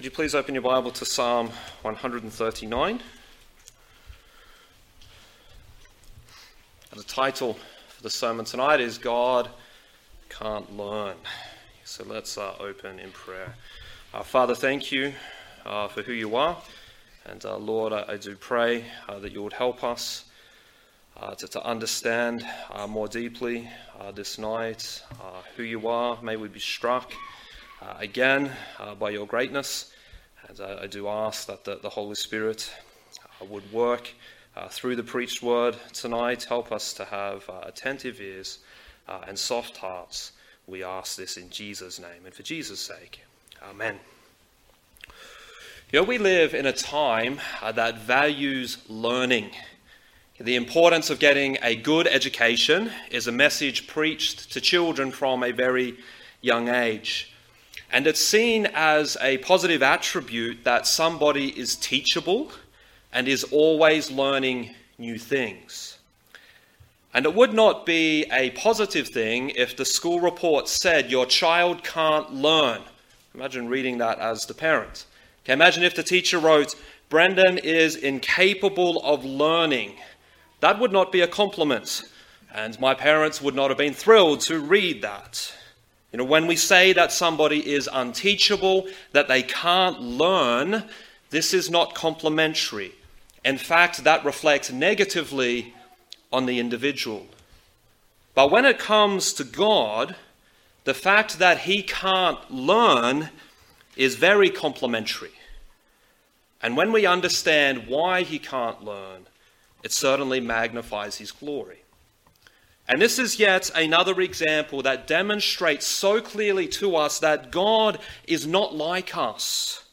Could you please open your Bible to Psalm 139? The title for the sermon tonight is God Can't Learn. So let's uh, open in prayer. Uh, Father, thank you uh, for who you are. And uh, Lord, I, I, do pray uh, that you would help us uh, to, to, understand more deeply this night who you are. May we be struck uh, again uh, by your greatness. And I do ask that the, the Holy Spirit uh, would work through the preached word tonight. Help us to have attentive ears and soft hearts. We ask this in Jesus' name and for Jesus' sake. Amen. You know, we live in a time uh, that values learning. The importance of getting a good education is a message preached to children from a very young age. And it's seen as a positive attribute that somebody is teachable and is always learning new things. And it would not be a positive thing if the school report said your child can't learn. Imagine reading that as the parent. Okay, imagine if the teacher wrote, Brendan is incapable of learning. That would not be a compliment. And my parents would not have been thrilled to read that. You know, when we say that somebody is unteachable, that they can't learn, this is not complimentary. In fact, that reflects negatively on the individual. But when it comes to God, the fact that he can't learn is very complimentary. And when we understand why he can't learn, it certainly magnifies his glory. And this is yet another example that demonstrates so clearly to us that God is not like us.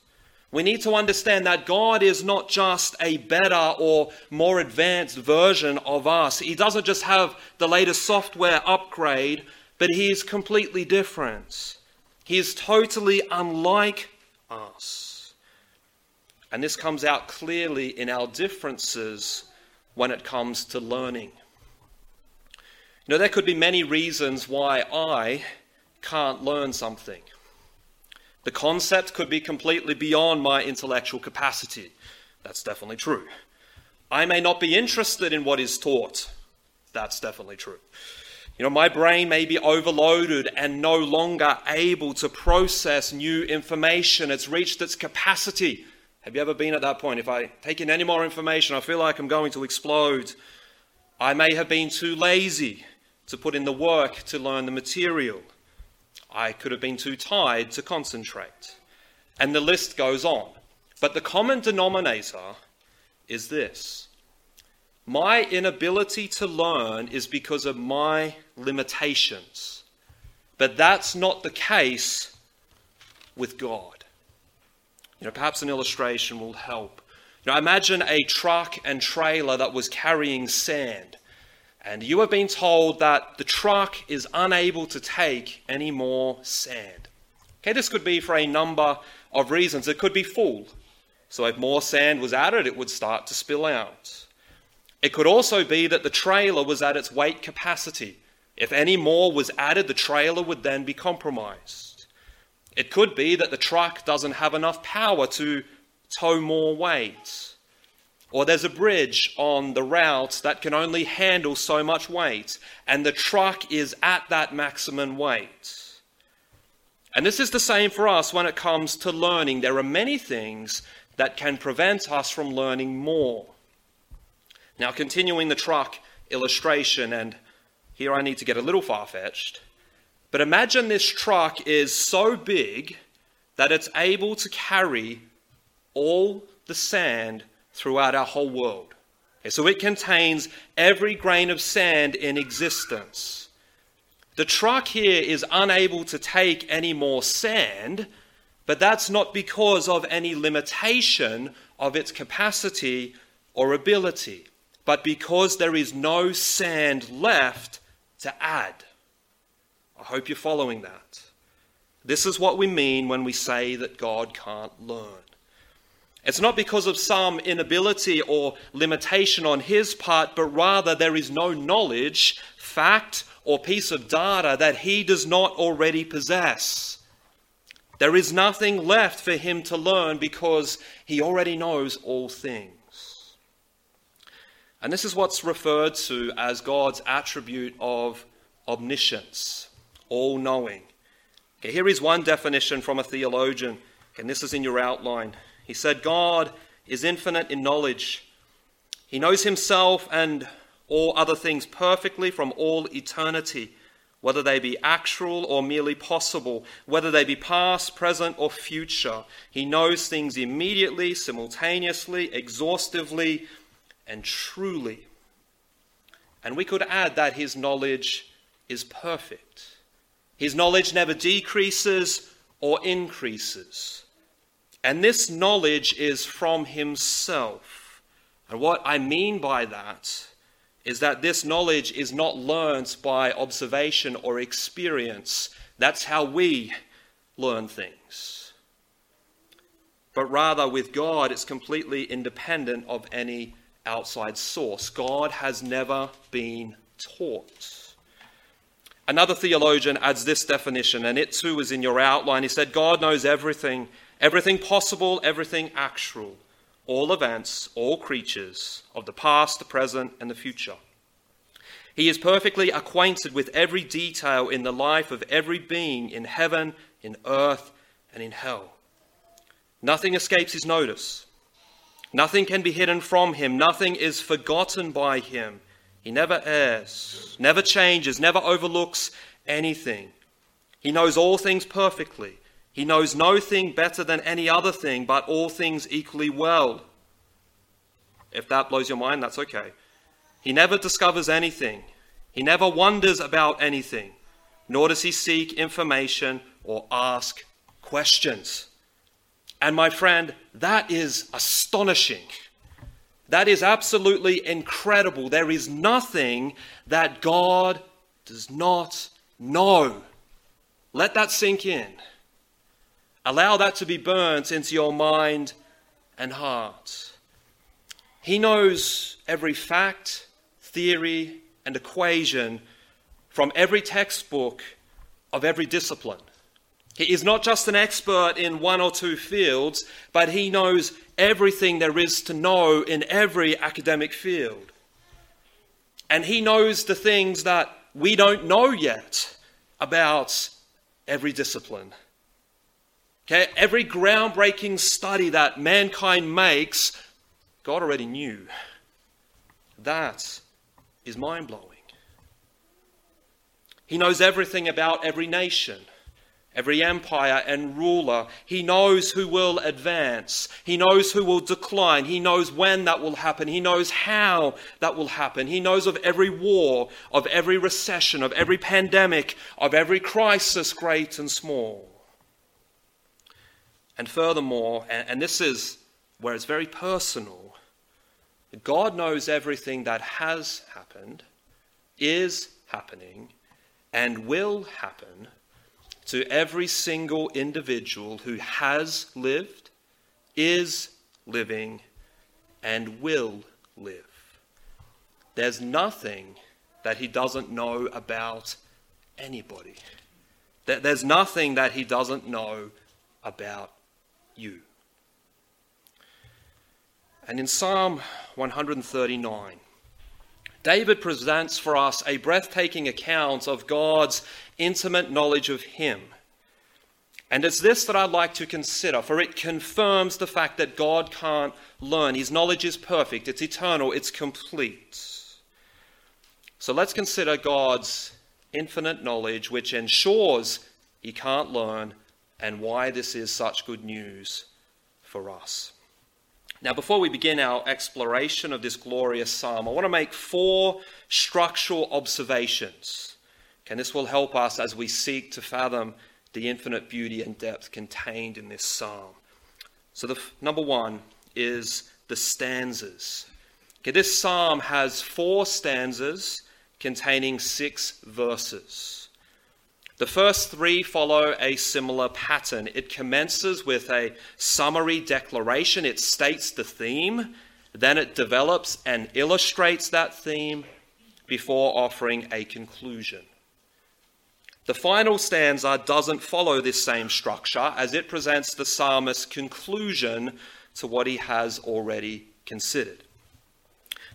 We need to understand that God is not just a better or more advanced version of us. He doesn't just have the latest software upgrade, but He is completely different. He is totally unlike us. And this comes out clearly in our differences when it comes to learning. You know, there could be many reasons why I can't learn something. The concept could be completely beyond my intellectual capacity. That's definitely true. I may not be interested in what is taught. That's definitely true. You know, my brain may be overloaded and no longer able to process new information. It's reached its capacity. Have you ever been at that point? If I take in any more information, I feel like I'm going to explode. I may have been too lazy to put in the work to learn the material. I could have been too tired to concentrate. And the list goes on. But the common denominator is this my inability to learn is because of my limitations. But that's not the case with God. You know, perhaps an illustration will help. You know, imagine a truck and trailer that was carrying sand and you have been told that the truck is unable to take any more sand. Okay, this could be for a number of reasons. It could be full. So if more sand was added, it would start to spill out. It could also be that the trailer was at its weight capacity. If any more was added, the trailer would then be compromised. It could be that the truck doesn't have enough power to tow more weight. Or there's a bridge on the route that can only handle so much weight, and the truck is at that maximum weight. And this is the same for us when it comes to learning. There are many things that can prevent us from learning more. Now, continuing the truck illustration, and here I need to get a little far fetched, but imagine this truck is so big that it's able to carry all the sand throughout our whole world. So it contains every grain of sand in existence. The truck here is unable to take any more sand, but that's not because of any limitation of its capacity or ability, but because there is no sand left to add. I hope you're following that. This is what we mean when we say that God can't learn. It's not because of some inability or limitation on his part, but rather there is no knowledge, fact, or piece of data that he does not already possess. There is nothing left for him to learn because he already knows all things. And this is what's referred to as God's attribute of omniscience, all knowing. Okay, here is one definition from a theologian, and this is in your outline. He said, God is infinite in knowledge. He knows himself and all other things perfectly from all eternity whether they be actual or merely possible, whether they be past, present, or future. He knows things immediately, simultaneously, exhaustively, and truly. And we could add that his knowledge is perfect. His knowledge never decreases or increases. And this knowledge is from himself. And what I mean by that is that this knowledge is not learned by observation or experience. That's how we learn things. But rather, with God, it's completely independent of any outside source. God has never been taught. Another theologian adds this definition, and it too is in your outline. He said, God knows everything, everything possible, everything actual all events, all creatures of the past, the present, and the future. He is perfectly acquainted with every detail in the life of every being in heaven, in earth, and in hell. Nothing escapes his notice. Nothing can be hidden from him. Nothing is forgotten by him. He never errs, never changes, never overlooks anything. He knows all things perfectly. He knows no thing better than any other thing, but all things equally well. If that blows your mind, that's okay. He never discovers anything. He never wonders about anything, nor does he seek information or ask questions. And my friend, that is astonishing. That is absolutely incredible. There is nothing that God does not know. Let that sink in. Allow that to be burnt into your mind and heart. He knows every fact, theory, and equation from every textbook of every discipline. He is not just an expert in one or two fields, but he knows everything there is to know in every academic field. And he knows the things that we don't know yet about every discipline. Okay, every groundbreaking study that mankind makes, God already knew. That is mind blowing. He knows everything about every nation, every empire and ruler. He knows who will advance. He knows who will decline. He knows when that will happen. He knows how that will happen. He knows of every war, of every recession, of every pandemic, of every crisis, great and small. And furthermore, and, and this is where it's very personal, God knows everything that has happened, is happening, and will happen to every single individual who has lived, is living, and will live. There's nothing that he doesn't know about anybody. There's nothing that he doesn't know about you. And in Psalm 139, David presents for us a breathtaking account of God's intimate knowledge of him. And it's this that I'd like to consider, for it confirms the fact that God can't learn. His knowledge is perfect, it's eternal, it's complete. So let's consider God's infinite knowledge, which ensures he can't learn and why this is such good news for us. Now, before we begin our exploration of this glorious psalm, I want to make four structural observations. And this will help us as we seek to fathom the infinite beauty and depth contained in this psalm. So, the number one is the stanzas. Okay, this psalm has four stanzas containing six verses. The first three follow a similar pattern. It commences with a summary declaration, it states the theme, then it develops and illustrates that theme before offering a conclusion. The final stanza doesn't follow this same structure as it presents the psalmist's conclusion to what he has already considered.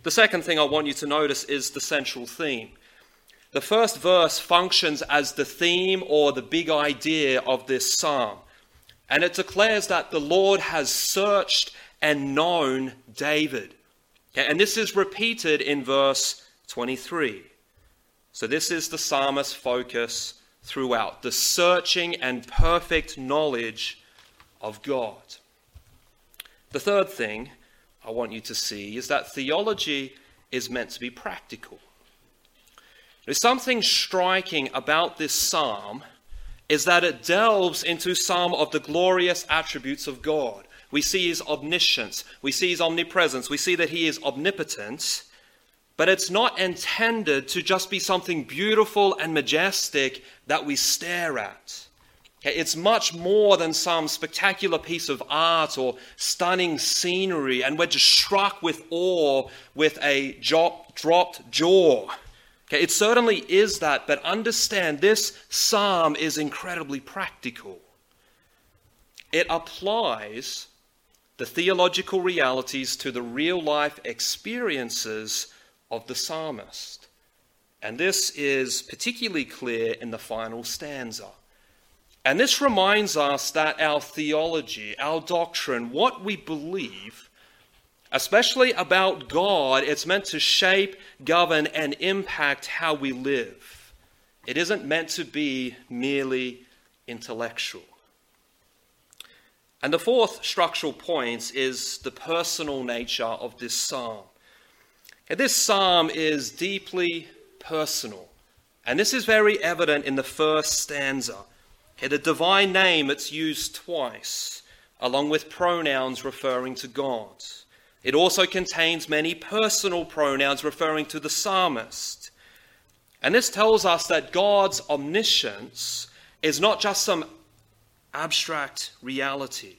The second thing I want you to notice is the central theme. The first verse functions as the theme or the big idea of this psalm, and it declares that the Lord has searched and known David. And this is repeated in verse 23. So, this is the psalmist's focus throughout the searching and perfect knowledge of God. The third thing I want you to see is that theology is meant to be practical. There's something striking about this psalm is that it delves into some of the glorious attributes of God. We see his omniscience, we see his omnipresence, we see that he is omnipotent, but it's not intended to just be something beautiful and majestic that we stare at. It's much more than some spectacular piece of art or stunning scenery, and we're just struck with awe with a dropped jaw. Okay, it certainly is that, but understand this psalm is incredibly practical. It applies the theological realities to the real life experiences of the psalmist. And this is particularly clear in the final stanza. And this reminds us that our theology, our doctrine, what we believe, especially about God, it's meant to shape, govern, and impact how we live. It isn't meant to be merely intellectual. And the fourth structural point is the personal nature of this psalm. And this psalm is deeply personal. And this is very evident in the first stanza. Okay, the divine name it's used twice, along with pronouns referring to God. It also contains many personal pronouns referring to the psalmist. And this tells us that God's omniscience is not just some abstract reality.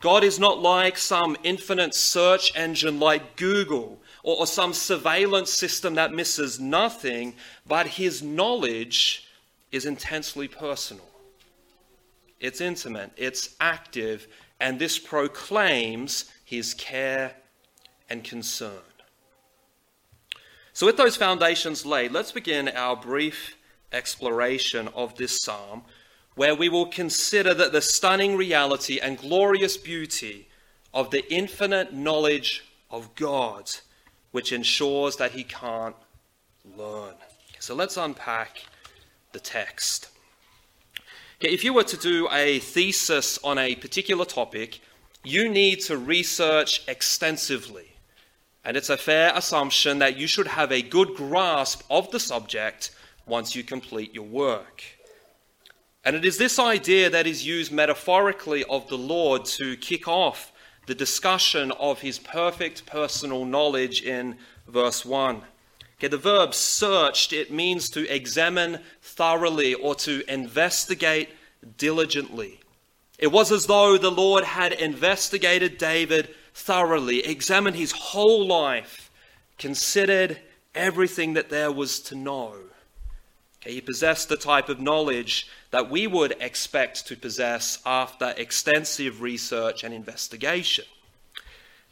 God is not like some infinite search engine like Google or, or some surveillance system that misses nothing, but his knowledge is intensely personal. It's intimate, it's active, and this proclaims his care and concern. So, with those foundations laid, let's begin our brief exploration of this psalm, where we will consider that the stunning reality and glorious beauty of the infinite knowledge of God which ensures that he can't learn. So let's unpack the text. If you were to do a thesis on a particular topic, you need to research extensively. And it's a fair assumption that you should have a good grasp of the subject once you complete your work. And it is this idea that is used metaphorically of the Lord to kick off the discussion of his perfect personal knowledge in verse 1. Okay, the verb searched, it means to examine thoroughly or to investigate diligently. It was as though the Lord had investigated David thoroughly, examined his whole life, considered everything that there was to know. Okay, he possessed the type of knowledge that we would expect to possess after extensive research and investigation.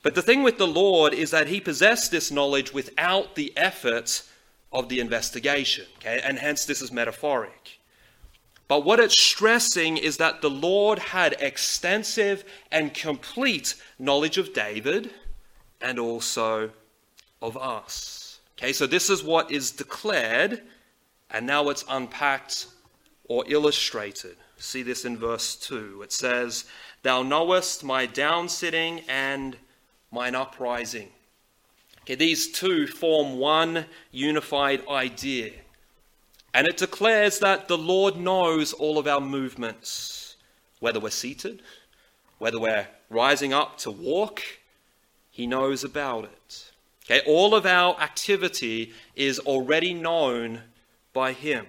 But the thing with the Lord is that he possessed this knowledge without the effort of the investigation, okay? and hence this is metaphoric. But what it's stressing is that the Lord had extensive and complete knowledge of David and also of us. Okay, so this is what is declared, and now it's unpacked or illustrated. See this in verse 2. It says, Thou knowest my downsitting and mine uprising. Okay, these two form one unified idea. And it declares that the Lord knows all of our movements, whether we're seated, whether we're rising up to walk, He knows about it. Okay, all of our activity is already known by Him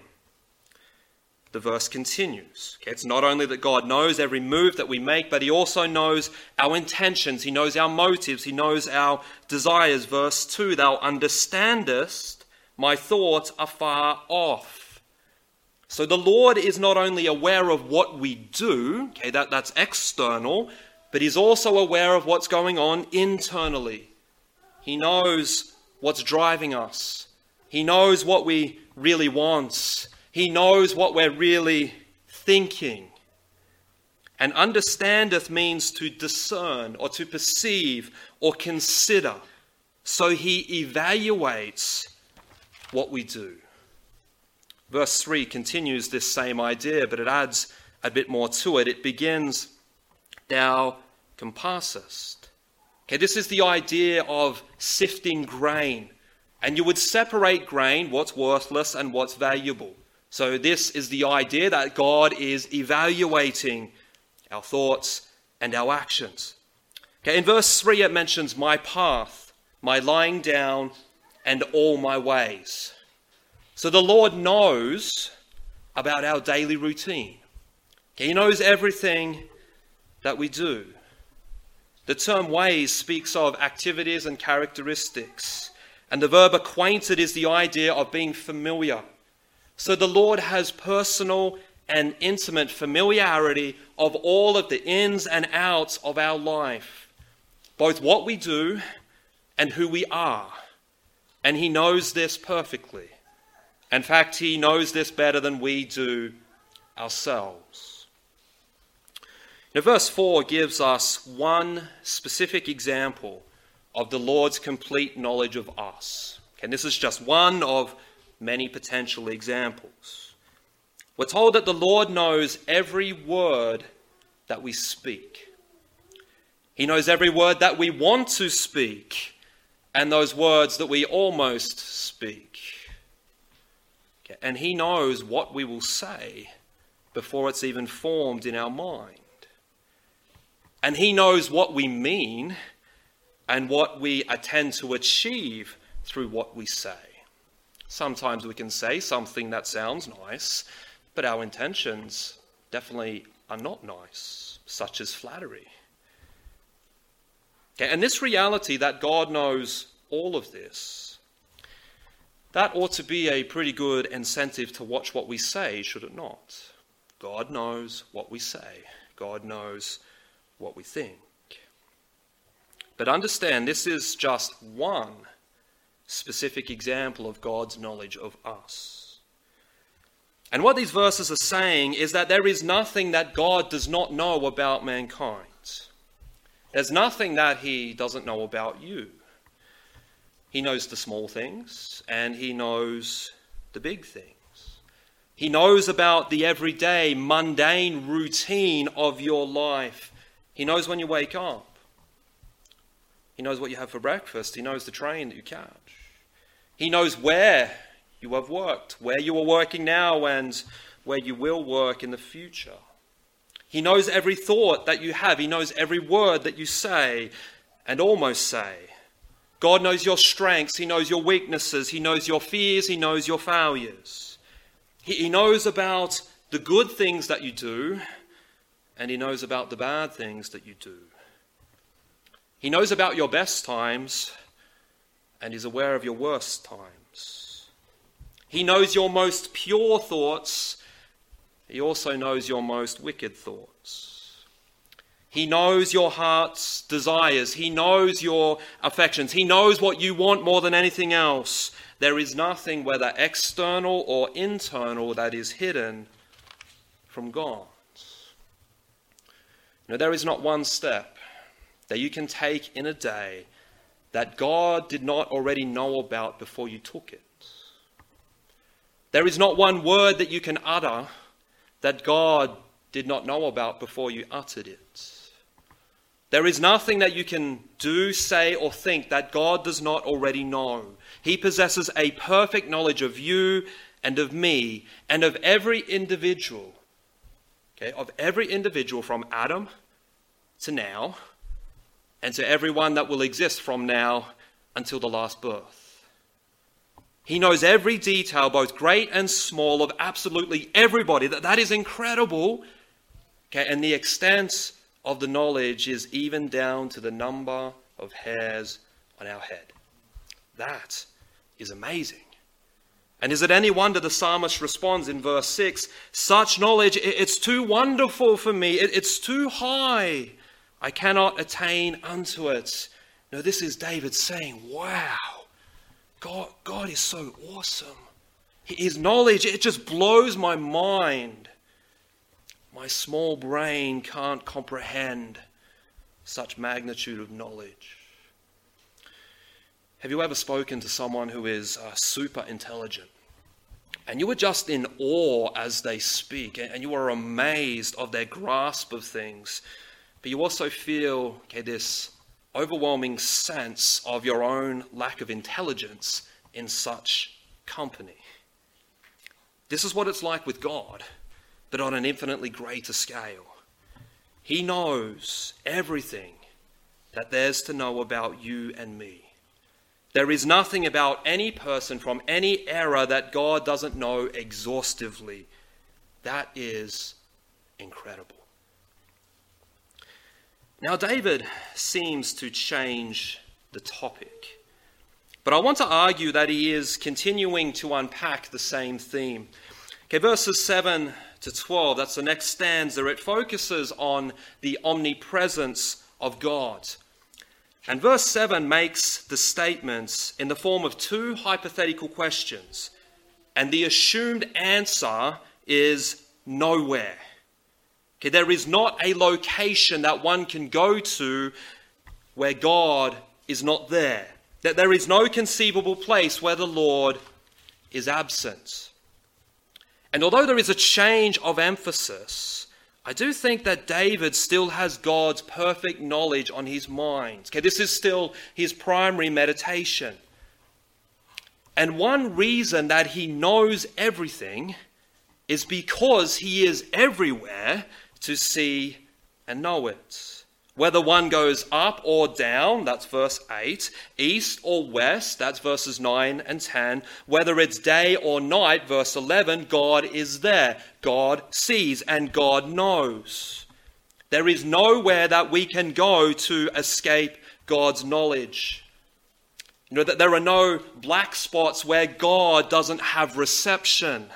the verse continues. Okay, it's not only that God knows every move that we make, but He also knows our intentions, He knows our motives, He knows our desires. Verse 2 Thou understandest my thoughts are far off. So the Lord is not only aware of what we do, okay, that, that's external, but He's also aware of what's going on internally. He knows what's driving us, He knows what we really want, He knows what we're really thinking. And understandeth means to discern or to perceive or consider. So he evaluates what we do. Verse 3 continues this same idea, but it adds a bit more to it. It begins, Thou compassest. Okay, this is the idea of sifting grain. And you would separate grain, what's worthless and what's valuable. So, this is the idea that God is evaluating our thoughts and our actions. Okay, in verse 3, it mentions my path, my lying down, and all my ways. So the Lord knows about our daily routine. He knows everything that we do. The term ways speaks of activities and characteristics, and the verb acquainted is the idea of being familiar. So the Lord has personal and intimate familiarity of all of the ins and outs of our life, both what we do and who we are. And He knows this perfectly. In fact, he knows this better than we do ourselves. Now, verse 4 gives us one specific example of the Lord's complete knowledge of us. And this is just one of many potential examples. We're told that the Lord knows every word that we speak. He knows every word that we want to speak and those words that we almost speak. And He knows what we will say before it's even formed in our mind. And He knows what we mean and what we attend to achieve through what we say. Sometimes we can say something that sounds nice, but our intentions definitely are not nice, such as flattery. And this reality that God knows all of this that ought to be a pretty good incentive to watch what we say, should it not? God knows what we say, God knows what we think. But understand, this is just one specific example of God's knowledge of us. And what these verses are saying is that there is nothing that God does not know about mankind. There's nothing that He doesn't know about you. He knows the small things and he knows the big things. He knows about the everyday, mundane routine of your life. He knows when you wake up. He knows what you have for breakfast. He knows the train that you catch. He knows where you have worked, where you are working now, and where you will work in the future. He knows every thought that you have. He knows every word that you say and almost say. God knows your strengths, He knows your weaknesses, He knows your fears, He knows your failures. He, he knows about the good things that you do, and He knows about the bad things that you do. He knows about your best times, and He's aware of your worst times. He knows your most pure thoughts, He also knows your most wicked thoughts. He knows your heart's desires. He knows your affections. He knows what you want more than anything else. There is nothing, whether external or internal, that is hidden from God. Now, there is not one step that you can take in a day that God did not already know about before you took it. There is not one word that you can utter that God did not know about before you uttered it. There is nothing that you can do, say, or think that God does not already know. He possesses a perfect knowledge of you and of me and of every individual. Okay, of every individual from Adam to now and to everyone that will exist from now until the last birth. He knows every detail, both great and small, of absolutely everybody. That, that is incredible. Okay, and the extent of the knowledge is even down to the number of hairs on our head. That is amazing. And is it any wonder the psalmist responds in verse 6 Such knowledge, it's too wonderful for me, it's too high. I cannot attain unto it. No, this is David saying, Wow, God, God is so awesome. His knowledge, it just blows my mind. My small brain can't comprehend such magnitude of knowledge. Have you ever spoken to someone who is uh, super intelligent? And you are just in awe as they speak, and you are amazed of their grasp of things. But you also feel okay, this overwhelming sense of your own lack of intelligence in such company. This is what it's like with God, but on an infinitely greater scale. He knows everything that there's to know about you and me. There is nothing about any person from any era that God doesn't know exhaustively. That is incredible. Now, David seems to change the topic, but I want to argue that he is continuing to unpack the same theme. Okay, verses 7 to 12, that's the next stanza, it focuses on the omnipresence of God. And verse 7 makes the statements in the form of two hypothetical questions. And the assumed answer is nowhere. Okay, there is not a location that one can go to where God is not there. That there is no conceivable place where the Lord is absent. And although there is a change of emphasis, I do think that David still has God's perfect knowledge on his mind. Okay, this is still his primary meditation. And one reason that he knows everything is because he is everywhere to see and know it. Whether one goes up or down, that's verse 8, east or west, that's verses 9 and 10. Whether it's day or night, verse 11, God is there. God sees and God knows. There is nowhere that we can go to escape God's knowledge. You know that there are no black spots where God doesn't have reception.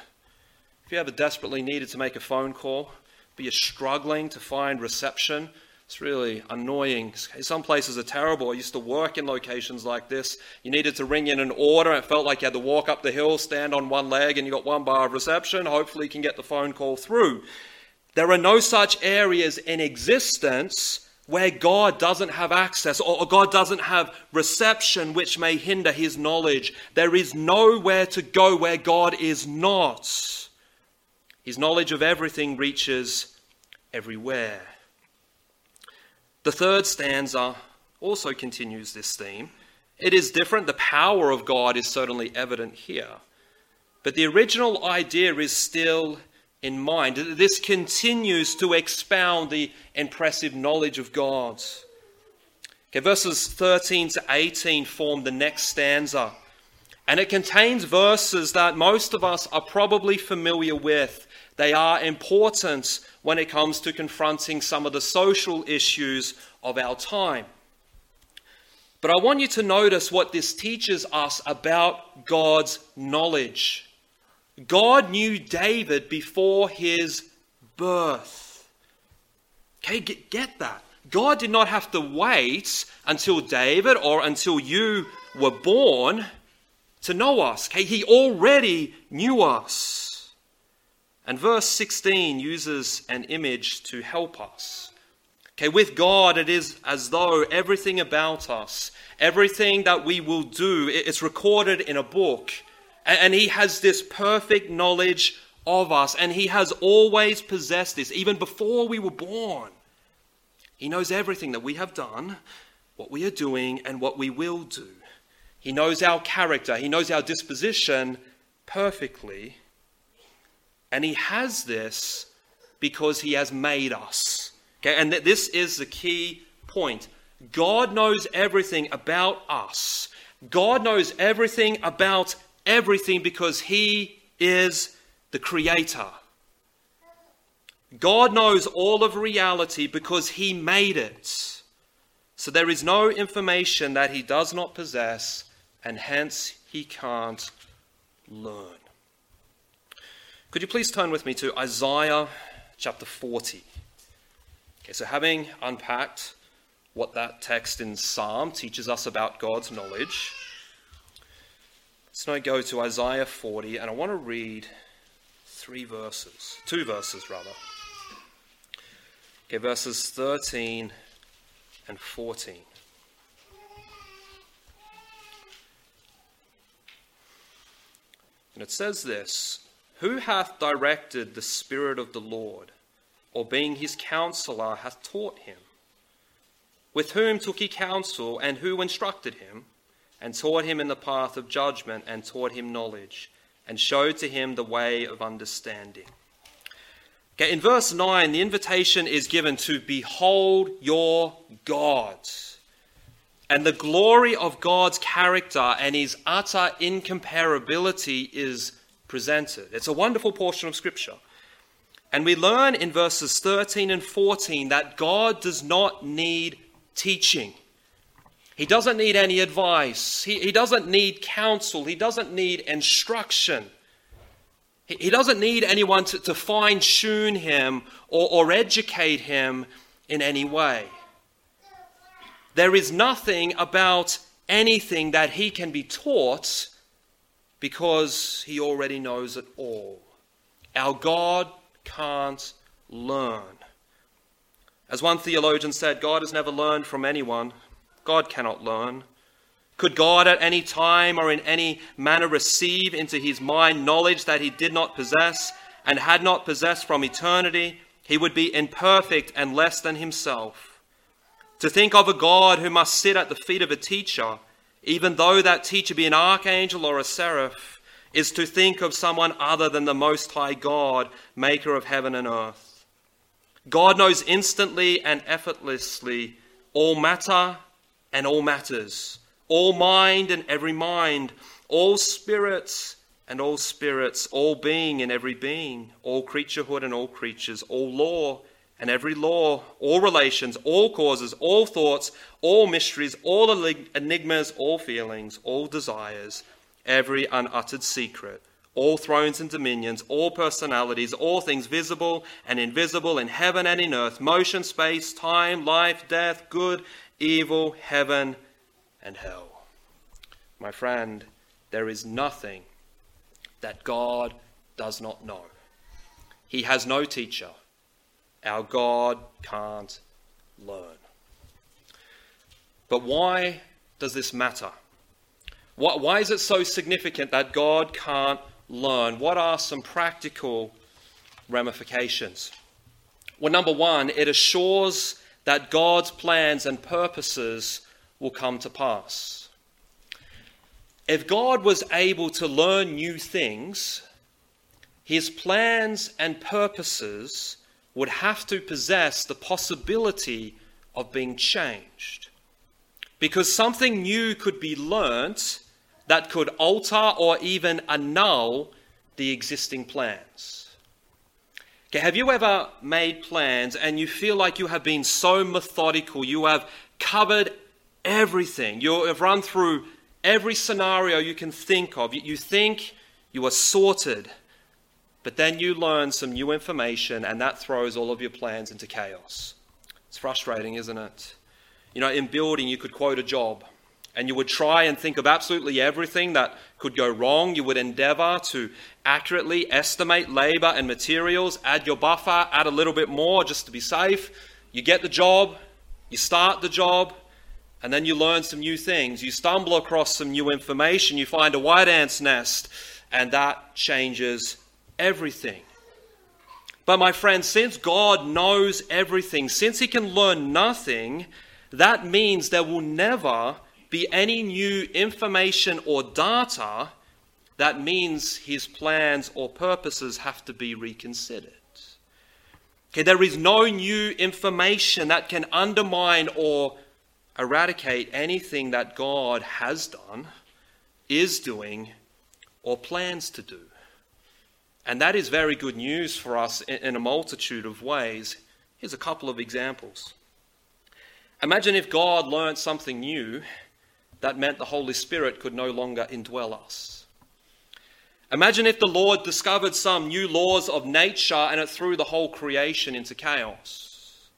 If you ever desperately needed to make a phone call, but you're struggling to find reception, it's really annoying. Some places are terrible. I used to work in locations like this. You needed to ring in an order. It felt like you had to walk up the hill, stand on one leg, and you got one bar of reception. Hopefully, you can get the phone call through. There are no such areas in existence where God doesn't have access or God doesn't have reception, which may hinder his knowledge. There is nowhere to go where God is not. His knowledge of everything reaches everywhere. The third stanza also continues this theme. It is different. The power of God is certainly evident here. But the original idea is still in mind. This continues to expound the impressive knowledge of God. Okay, verses 13 to 18 form the next stanza. And it contains verses that most of us are probably familiar with. They are important when it comes to confronting some of the social issues of our time. But I want you to notice what this teaches us about God's knowledge. God knew David before his birth. Okay, get, get that. God did not have to wait until David or until you were born to know us. Okay, he already knew us. And verse 16 uses an image to help us. Okay, with God, it is as though everything about us, everything that we will do, it's recorded in a book. And He has this perfect knowledge of us, and He has always possessed this, even before we were born. He knows everything that we have done, what we are doing, and what we will do. He knows our character, He knows our disposition perfectly. And he has this because he has made us. Okay, and this is the key point. God knows everything about us. God knows everything about everything because he is the creator. God knows all of reality because he made it. So there is no information that he does not possess, and hence he can't learn. Could you please turn with me to Isaiah chapter 40? Okay, so having unpacked what that text in Psalm teaches us about God's knowledge, let's now go to Isaiah 40, and I want to read three verses, two verses rather. Okay, verses 13 and 14. And it says this Who hath directed the Spirit of the Lord, or being his counselor hath taught him? With whom took he counsel, and who instructed him, and taught him in the path of judgment, and taught him knowledge, and showed to him the way of understanding? Okay, in verse 9, the invitation is given to behold your God. And the glory of God's character and his utter incomparability is It's a wonderful portion of Scripture. And we learn in verses 13 and 14 that God does not need teaching. He doesn't need any advice. He, he doesn't need counsel. He doesn't need instruction. He, he doesn't need anyone to, to fine tune him or, or educate him in any way. There is nothing about anything that he can be taught because he already knows it all. Our God can't learn. As one theologian said, God has never learned from anyone. God cannot learn. Could God at any time or in any manner receive into his mind knowledge that he did not possess and had not possessed from eternity? He would be imperfect and less than himself. To think of a God who must sit at the feet of a teacher, even though that teacher be an archangel or a seraph, is to think of someone other than the Most High God, maker of heaven and earth. God knows instantly and effortlessly all matter and all matters, all mind and every mind, all spirits and all spirits, all being and every being, all creaturehood and all creatures, all law and every law, all relations, all causes, all thoughts, all mysteries, all enigmas, all feelings, all desires, every unuttered secret, all thrones and dominions, all personalities, all things visible and invisible in heaven and in earth, motion, space, time, life, death, good, evil, heaven, and hell. My friend, there is nothing that God does not know. He has no teacher our God can't learn. But why does this matter? Why is it so significant that God can't learn? What are some practical ramifications? Well, number one, it assures that God's plans and purposes will come to pass. If God was able to learn new things, his plans and purposes would have to possess the possibility of being changed. Because something new could be learnt that could alter or even annul the existing plans. Okay, have you ever made plans and you feel like you have been so methodical, you have covered everything, you have run through every scenario you can think of, you think you are sorted but then you learn some new information, and that throws all of your plans into chaos. It's frustrating, isn't it? You know, in building, you could quote a job, and you would try and think of absolutely everything that could go wrong. You would endeavor to accurately estimate labor and materials, add your buffer, add a little bit more just to be safe. You get the job, you start the job, and then you learn some new things. You stumble across some new information, you find a white ant's nest, and that changes everything. But, my friends, since God knows everything, since He can learn nothing, that means there will never be any new information or data. That means His plans or purposes have to be reconsidered. Okay, there is no new information that can undermine or eradicate anything that God has done, is doing, or plans to do. And that is very good news for us in a multitude of ways. Here's a couple of examples. Imagine if God learned something new that meant the Holy Spirit could no longer indwell us. Imagine if the Lord discovered some new laws of nature and it threw the whole creation into chaos.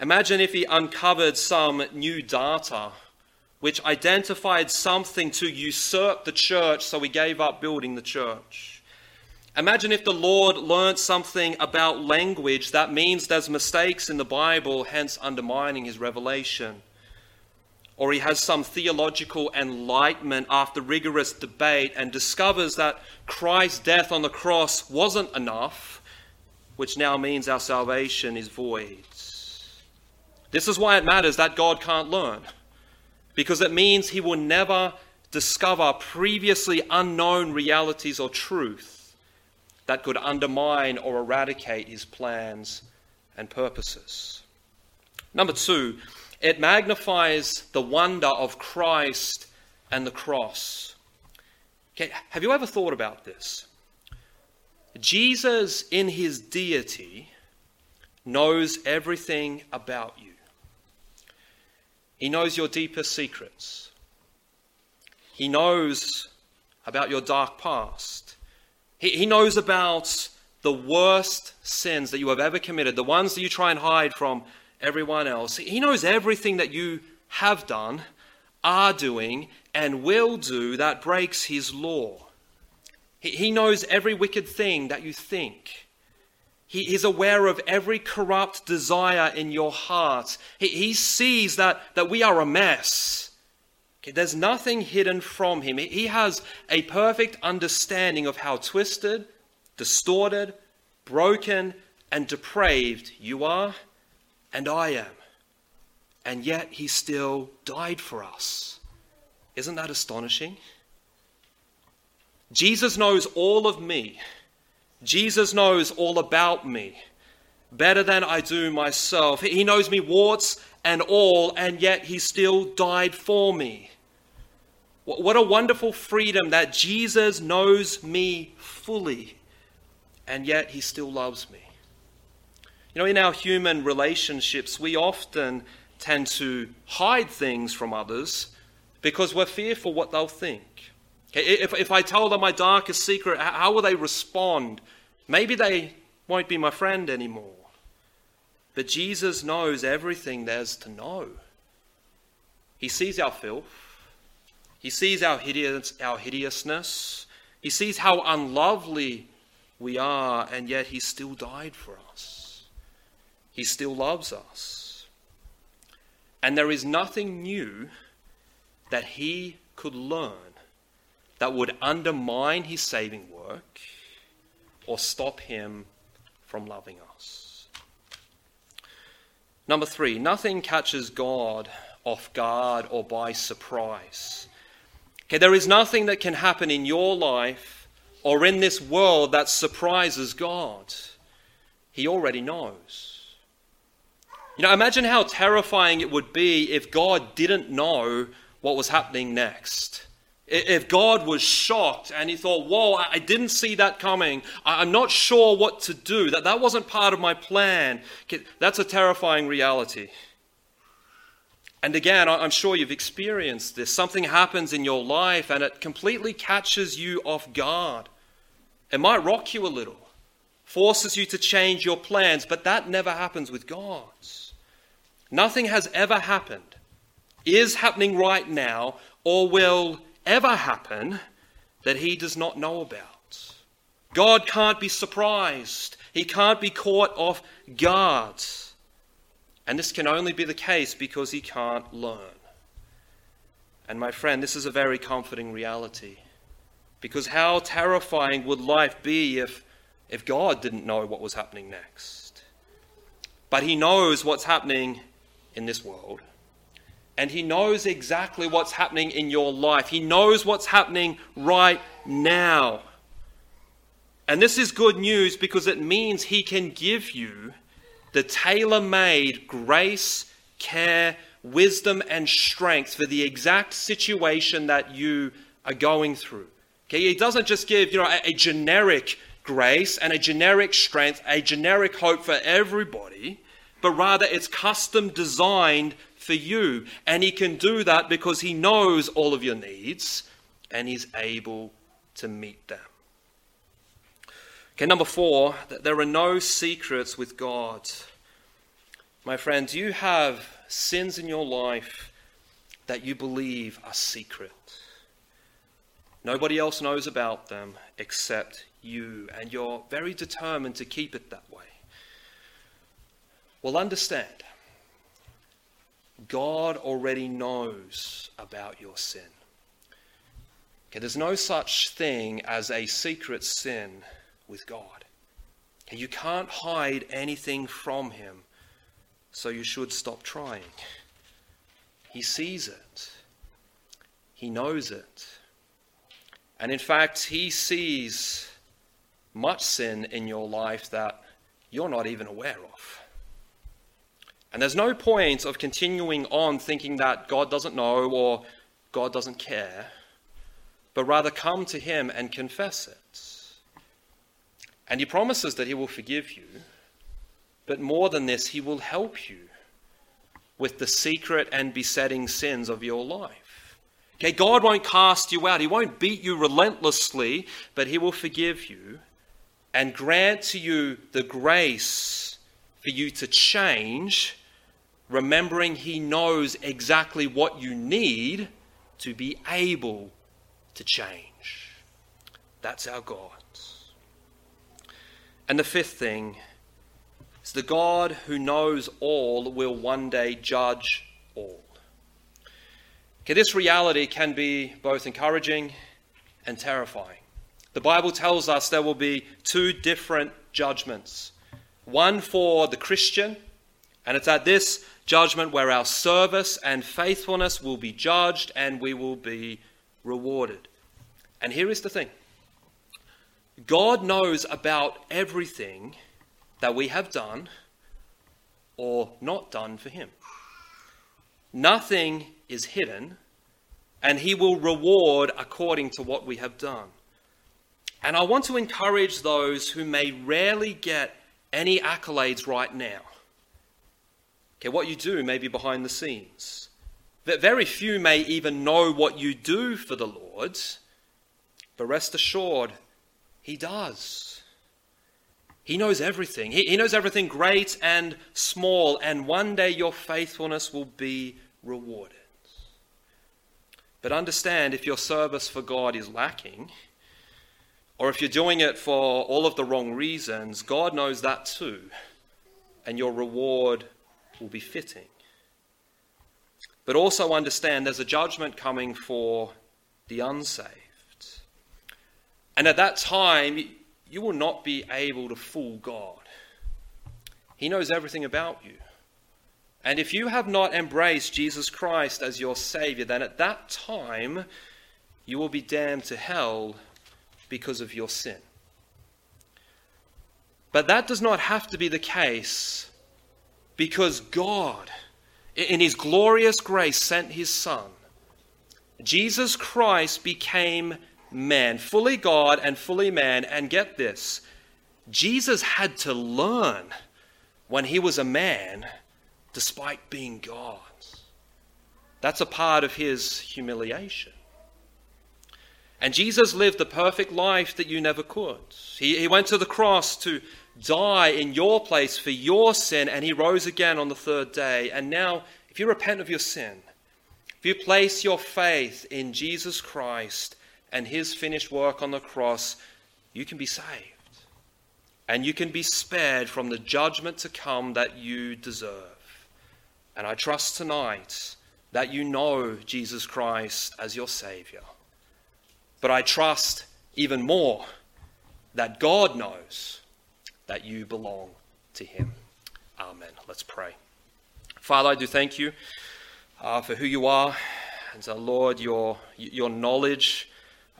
Imagine if he uncovered some new data which identified something to usurp the church, so he gave up building the church. Imagine if the Lord learnt something about language that means there's mistakes in the Bible, hence undermining his revelation or he has some theological enlightenment after rigorous debate and discovers that Christ's death on the cross wasn't enough, which now means our salvation is void. This is why it matters that God can't learn, because it means he will never discover previously unknown realities or truth that could undermine or eradicate his plans and purposes. Number two, it magnifies the wonder of Christ and the cross. Okay, have you ever thought about this? Jesus, in his deity, knows everything about you. He knows your deepest secrets. He knows about your dark past. He, he knows about the worst sins that you have ever committed, the ones that you try and hide from everyone else. He knows everything that you have done, are doing, and will do that breaks his law. He knows every wicked thing that you think. He is aware of every corrupt desire in your heart. He, he sees that, that we are a mess. Okay, there's nothing hidden from him. He has a perfect understanding of how twisted, distorted, broken, and depraved you are and I am. And yet he still died for us. Isn't that astonishing? Jesus knows all of me. Jesus knows all about me better than I do myself. He knows me warts and all, and yet he still died for me. What a wonderful freedom that Jesus knows me fully, and yet he still loves me. You know, in our human relationships, we often tend to hide things from others because we're fearful what they'll think. If, if I tell them my darkest secret, how will they respond? Maybe they won't be my friend anymore. But Jesus knows everything there's to know. He sees our filth. He sees our, hideous, our hideousness. He sees how unlovely we are, and yet He still died for us. He still loves us. And there is nothing new that he could learn that would undermine his saving work or stop him from loving us. Number three, nothing catches God off guard or by surprise. Okay, there is nothing that can happen in your life or in this world that surprises God. He already knows. You know, imagine how terrifying it would be if God didn't know what was happening next. If God was shocked and he thought, whoa, I didn't see that coming. I'm not sure what to do. That, that wasn't part of my plan. That's a terrifying reality. And again, I'm sure you've experienced this. Something happens in your life and it completely catches you off guard. It might rock you a little, forces you to change your plans, but that never happens with God. Nothing has ever happened, is happening right now, or will ever happen that he does not know about. God can't be surprised. He can't be caught off guard. And this can only be the case because he can't learn. And my friend, this is a very comforting reality. Because how terrifying would life be if, if God didn't know what was happening next? But he knows what's happening in this world. And He knows exactly what's happening in your life. He knows what's happening right now. And this is good news because it means He can give you the tailor made grace, care, wisdom, and strength for the exact situation that you are going through. Okay, He doesn't just give you know, a, a generic grace and a generic strength, a generic hope for everybody but rather it's custom designed for you. And He can do that because He knows all of your needs and He's able to meet them. Okay, number four, that there are no secrets with God. My friends, you have sins in your life that you believe are secret. Nobody else knows about them except you, and you're very determined to keep it that way. Well, understand, God already knows about your sin. Okay, there's no such thing as a secret sin with God. You can't hide anything from Him, so you should stop trying. He sees it, He knows it. And in fact, He sees much sin in your life that you're not even aware of. And there's no point of continuing on thinking that God doesn't know or God doesn't care, but rather come to Him and confess it. And He promises that He will forgive you, but more than this, He will help you with the secret and besetting sins of your life. Okay, God won't cast you out, He won't beat you relentlessly, but He will forgive you and grant to you the grace for you to change, remembering He knows exactly what you need to be able to change. That's our God. And the fifth thing is the God who knows all will one day judge all. Okay, this reality can be both encouraging and terrifying. The Bible tells us there will be two different judgments one for the Christian, and it's at this judgment where our service and faithfulness will be judged and we will be rewarded. And here is the thing God knows about everything that we have done or not done for Him. Nothing is hidden, and He will reward according to what we have done. And I want to encourage those who may rarely get any accolades right now. Okay, what you do may be behind the scenes. That Very few may even know what you do for the Lord, but rest assured, He does. He knows everything. He, he knows everything great and small, and one day your faithfulness will be rewarded. But understand if your service for God is lacking, or if you're doing it for all of the wrong reasons, God knows that too, and your reward will be fitting. But also understand there's a judgment coming for the unsaved. And at that time, you will not be able to fool God. He knows everything about you. And if you have not embraced Jesus Christ as your Savior, then at that time you will be damned to hell because of your sin. But that does not have to be the case because God, in His glorious grace, sent His Son. Jesus Christ became man, fully God and fully man. And get this Jesus had to learn when he was a man despite being God. That's a part of his humiliation. And Jesus lived the perfect life that you never could. He, he went to the cross to die in your place for your sin, and he rose again on the third day. And now, if you repent of your sin, if you place your faith in Jesus Christ and his finished work on the cross, you can be saved. And you can be spared from the judgment to come that you deserve. And I trust tonight that you know Jesus Christ as your Savior. But I trust even more that God knows that you belong to Him. Amen. Let's pray. Father, I do thank you uh, for who you are. And so, Lord, your, your knowledge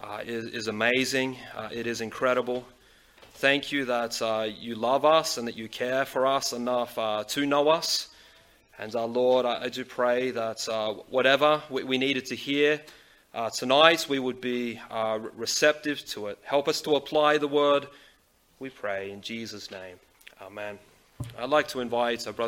uh, is, is, amazing, uh, it is incredible. Thank you that uh, you love us and that you care for us enough uh, to know us. And uh, Lord, I, I, do pray that whatever we, we needed to hear, uh, tonight we would be uh, receptive to it. Help us to apply the word, we pray, in Jesus' name. Amen. I'd like to invite our brother.